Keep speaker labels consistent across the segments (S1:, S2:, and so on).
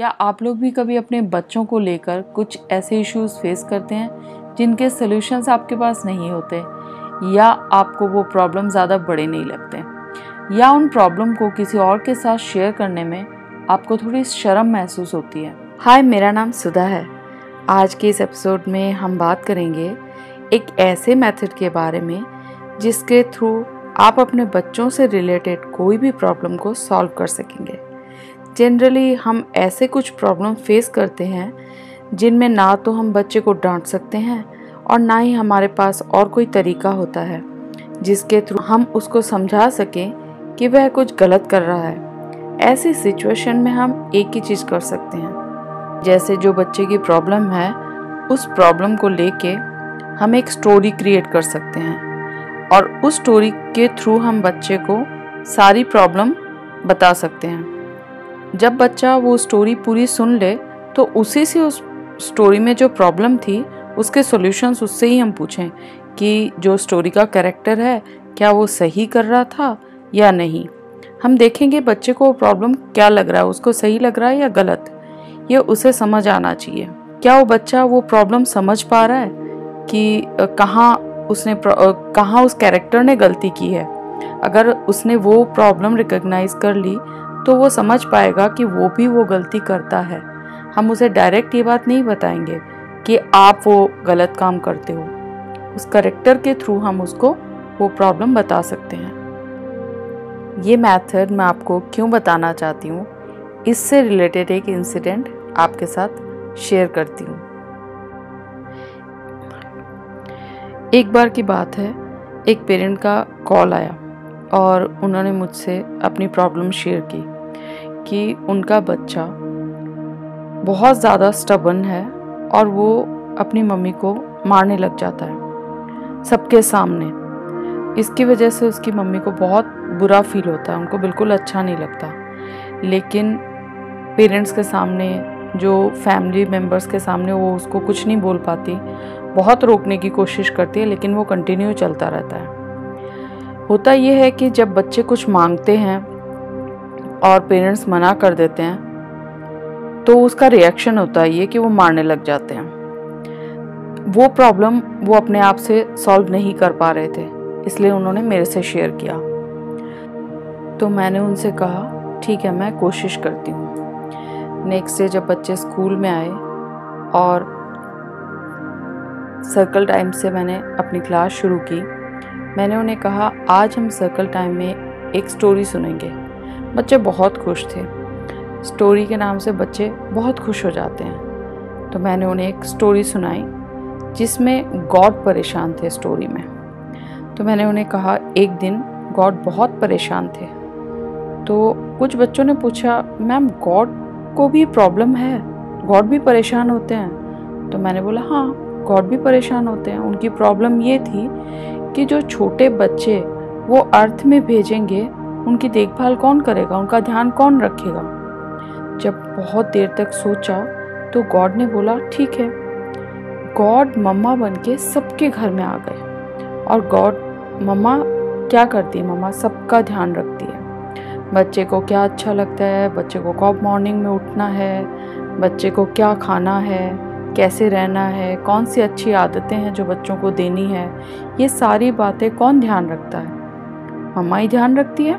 S1: क्या आप लोग भी कभी अपने बच्चों को लेकर कुछ ऐसे इश्यूज़ फेस करते हैं, जिनके सॉल्यूशंस आपके पास नहीं होते? या आपको वो प्रॉब्लम ज़्यादा बड़े नहीं लगते? या उन प्रॉब्लम को किसी और के साथ शेयर करने में आपको थोड़ी शर्म महसूस होती है? हाय, मेरा नाम सुधा है। आज के इस एपिसोड में हम बात करेंगे एक ऐसे मेथड के बारे में, जिसके थ्रू आप अपने बच्चों से रिलेटेड कोई भी प्रॉब्लम को सॉल्व कर सकेंगे। जनरली हम ऐसे कुछ प्रॉब्लम फेस करते हैं, जिनमें ना तो हम बच्चे को डांट सकते हैं और ना ही हमारे पास और कोई तरीका होता है, जिसके थ्रू हम उसको समझा सकें कि वह कुछ गलत कर रहा है। ऐसी सिचुएशन में हम एक ही चीज़ कर सकते हैं। जैसे जो बच्चे की प्रॉब्लम है, उस प्रॉब्लम को लेके हम एक स्टोरी क्रिएट कर सकते हैं और उस स्टोरी के थ्रू हम बच्चे को सारी प्रॉब्लम बता सकते हैं। जब बच्चा वो स्टोरी पूरी सुन ले तो उसी से उस स्टोरी में जो प्रॉब्लम थी, उसके सॉल्यूशंस उससे ही हम पूछें कि जो स्टोरी का कैरेक्टर है, क्या वो सही कर रहा था या नहीं। हम देखेंगे बच्चे को प्रॉब्लम क्या लग रहा है, उसको सही लग रहा है या गलत। ये उसे समझ आना चाहिए। क्या वो बच्चा वो प्रॉब्लम समझ पा रहा है कि कहाँ उसने कहाँ उस कैरेक्टर ने गलती की है? अगर उसने वो प्रॉब्लम रिकग्नाइज कर ली तो वो समझ पाएगा कि वो भी वो गलती करता है। हम उसे डायरेक्ट ये बात नहीं बताएँगे कि आप वो गलत काम करते हो। उस करेक्टर के थ्रू हम उसको वो प्रॉब्लम बता सकते हैं। ये मेथड मैं आपको क्यों बताना चाहती हूँ, इससे रिलेटेड एक इंसिडेंट आपके साथ शेयर करती हूँ। एक बार की बात है, एक पेरेंट का कॉल आया। और उन्होंने मुझसे अपनी प्रॉब्लम शेयर की कि उनका बच्चा बहुत ज़्यादा स्टबन है और वो अपनी मम्मी को मारने लग जाता है सबके सामने। इसकी वजह से उसकी मम्मी को बहुत बुरा फील होता है, उनको बिल्कुल अच्छा नहीं लगता। लेकिन पेरेंट्स के सामने, जो फैमिली मेंबर्स के सामने वो उसको कुछ नहीं बोल पाती, बहुत रोकने की कोशिश करती है, लेकिन वो कंटिन्यू चलता रहता है। होता ये है कि जब बच्चे कुछ मांगते हैं और पेरेंट्स मना कर देते हैं तो उसका रिएक्शन होता है ये कि वो मारने लग जाते हैं। वो प्रॉब्लम वो अपने आप से सॉल्व नहीं कर पा रहे थे, इसलिए उन्होंने मेरे से शेयर किया। तो मैंने उनसे कहा, ठीक है, मैं कोशिश करती हूँ। नेक्स्ट डे जब बच्चे स्कूल में आए और सर्कल टाइम से मैंने अपनी क्लास शुरू की मैंने उन्हें कहा, आज हम सर्कल टाइम में एक स्टोरी सुनेंगे। बच्चे बहुत खुश थे। स्टोरी के नाम से बच्चे बहुत खुश हो जाते हैं। तो मैंने उन्हें एक स्टोरी सुनाई, जिसमें गॉड परेशान थे स्टोरी में। तो मैंने उन्हें कहा, एक दिन गॉड बहुत परेशान थे। तो कुछ बच्चों ने पूछा, मैम गॉड को भी प्रॉब्लम है? गॉड भी परेशान होते हैं? तो मैंने बोला हाँ। गॉड भी परेशान होते हैं। उनकी प्रॉब्लम ये थी कि जो छोटे बच्चे वो अर्थ में भेजेंगे, उनकी देखभाल कौन करेगा? उनका ध्यान कौन रखेगा? जब बहुत देर तक सोचा तो गॉड ने बोला, ठीक है। गॉड मम्मा बन के सबके घर में आ गए। और गॉड मम्मा क्या करती है? मम्मा सबका ध्यान रखती है। बच्चे को क्या अच्छा लगता है? बच्चे को कब मॉर्निंग में उठना है? बच्चे को क्या खाना है? कैसे रहना है, कौन सी अच्छी आदतें हैं जो बच्चों को देनी है, ये सारी बातें कौन ध्यान रखता है? मम्मा ही ध्यान रखती है।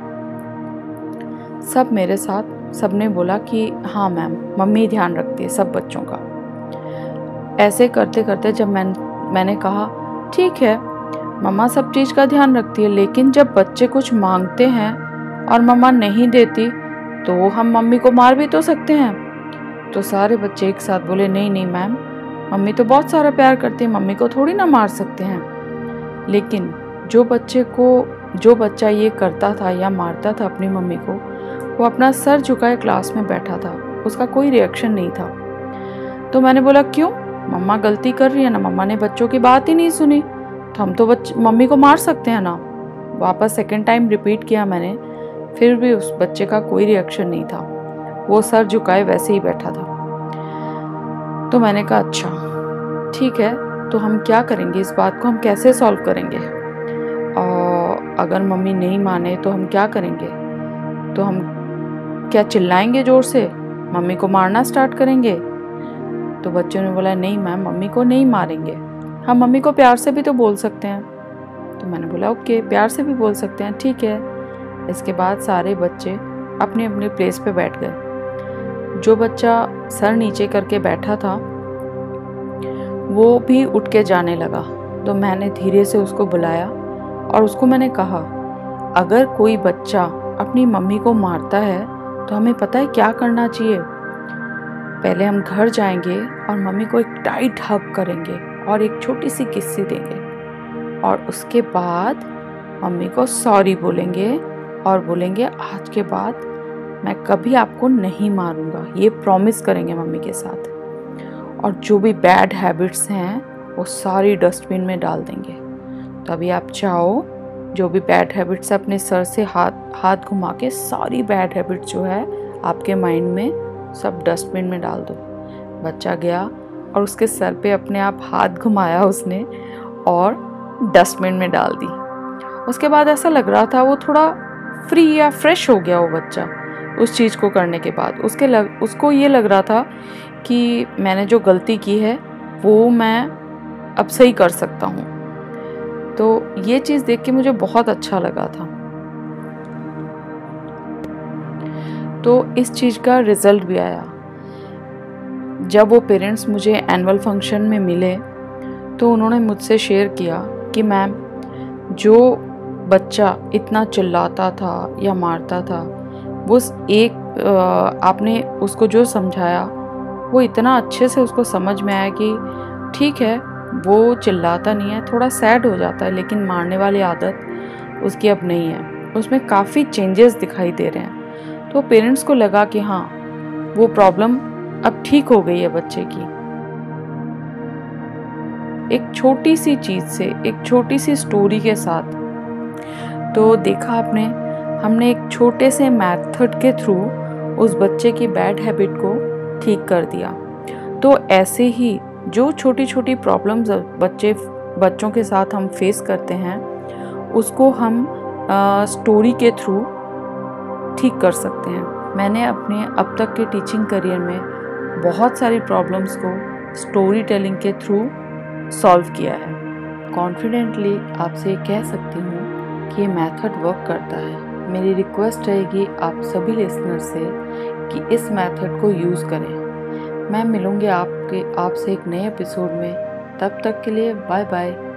S1: सब मेरे साथ सबने बोला कि हाँ मैम, मम्मी ध्यान रखती है सब बच्चों का। ऐसे करते करते जब मैं, मैंने कहा, ठीक है, मम्मा सब चीज़ का ध्यान रखती है, लेकिन जब बच्चे कुछ मांगते हैं और मम्मा नहीं देती तो हम मम्मी को मार भी तो सकते हैं। तो सारे बच्चे एक साथ बोले, नहीं नहीं मैम मम्मी तो बहुत सारा प्यार करती है, मम्मी को थोड़ी ना मार सकते हैं। लेकिन जो बच्चे को, जो बच्चा ये करता था या मारता था अपनी मम्मी को, वो अपना सर झुकाए क्लास में बैठा था, उसका कोई रिएक्शन नहीं था। तो मैंने बोला, क्यों? मम्मा गलती कर रही है ना, मम्मा ने बच्चों की बात ही नहीं सुनी। तो हम तो बच्चे, मम्मी को मार सकते हैं ना। वापस सेकेंड टाइम रिपीट किया मैंने, फिर भी उस बच्चे का कोई रिएक्शन नहीं था। वो सर झुकाए वैसे ही बैठा था। तो मैंने कहा अच्छा ठीक है तो हम क्या करेंगे? इस बात को हम कैसे सॉल्व करेंगे? और अगर मम्मी नहीं माने तो हम क्या करेंगे? तो हम क्या चिल्लाएँगे ज़ोर से? मम्मी को मारना स्टार्ट करेंगे? तो बच्चों ने बोला, नहीं मैम, मम्मी को नहीं मारेंगे। हम मम्मी को प्यार से भी तो बोल सकते हैं। तो मैंने बोला, ओके, प्यार से भी बोल सकते हैं, ठीक है। इसके बाद सारे बच्चे अपने अपने प्लेस पे बैठ गए। जो बच्चा सर नीचे करके बैठा था, वो भी उठ के जाने लगा। तो मैंने धीरे से उसको बुलाया और उसको मैंने कहा, अगर कोई बच्चा अपनी मम्मी को मारता है तो हमें पता है क्या करना चाहिए? पहले हम घर जाएँगे और मम्मी को एक टाइट हक करेंगे और एक छोटी सी किस्सी देंगे। और उसके बाद मम्मी को सॉरी बोलेंगे और बोलेंगे, आज के बाद मैं कभी आपको नहीं मारूँगा। ये प्रॉमिस करेंगे मम्मी के साथ। और जो भी बैड हैबिट्स हैं, वो सारी डस्टबिन में डाल देंगे। तो अभी आप चाहो, जो भी बैड हैबिट्स है, अपने सर से हाथ हाथ घुमा के सारी बैड हैबिट्स जो है, आपके माइंड में सब डस्टबिन में डाल दो। बच्चा गया और उसके सर पे अपने आप हाथ घुमाया उसने और डस्टबिन में डाल दी। उसके बाद ऐसा लग रहा था वो थोड़ा फ्री या फ्रेश हो गया वो बच्चा। उस चीज़ को करने के बाद। उसके लग, उसको ये लग रहा था कि मैंने जो गलती की है, वो मैं अब सही कर सकता हूँ। तो ये चीज़ देख के मुझे बहुत अच्छा लगा था। तो इस चीज़ का रिज़ल्ट भी आया। जब वो पेरेंट्स मुझे एनुअल फ़ंक्शन में मिले तो उन्होंने मुझसे शेयर किया कि मैम, जो बच्चा इतना चिल्लाता था या मारता था वो एक आपने उसको जो समझाया, वो इतना अच्छे से उसको समझ में आया कि ठीक है, वो चिल्लाता नहीं है, थोड़ा सैड हो जाता है, लेकिन मारने वाली आदत उसकी अब नहीं है। उसमें काफ़ी चेंजेस दिखाई दे रहे हैं। तो पेरेंट्स को लगा कि हाँ वो प्रॉब्लम अब ठीक हो गई है बच्चे की। एक छोटी सी चीज़ से, एक छोटी सी स्टोरी के साथ तो देखा आपने हमने एक छोटे से मैथड के थ्रू उस बच्चे की बैड हैबिट को ठीक कर दिया। तो ऐसे ही जो छोटी छोटी प्रॉब्लम्स बच्चे बच्चों के साथ हम फेस करते हैं उसको हम आ, स्टोरी के थ्रू ठीक कर सकते हैं। मैंने अपने अब तक के टीचिंग करियर में बहुत सारी प्रॉब्लम्स को स्टोरी टेलिंग के थ्रू सॉल्व किया है। कॉन्फिडेंटली आपसे कह सकती हूँ कि ये मेथड वर्क करता है। मेरी रिक्वेस्ट रहेगी आप सभी लिसनर से कि इस मेथड को यूज़ करें। मैं मिलूँगी आपके, आपसे एक नए एपिसोड में। तब तक के लिए बाय बाय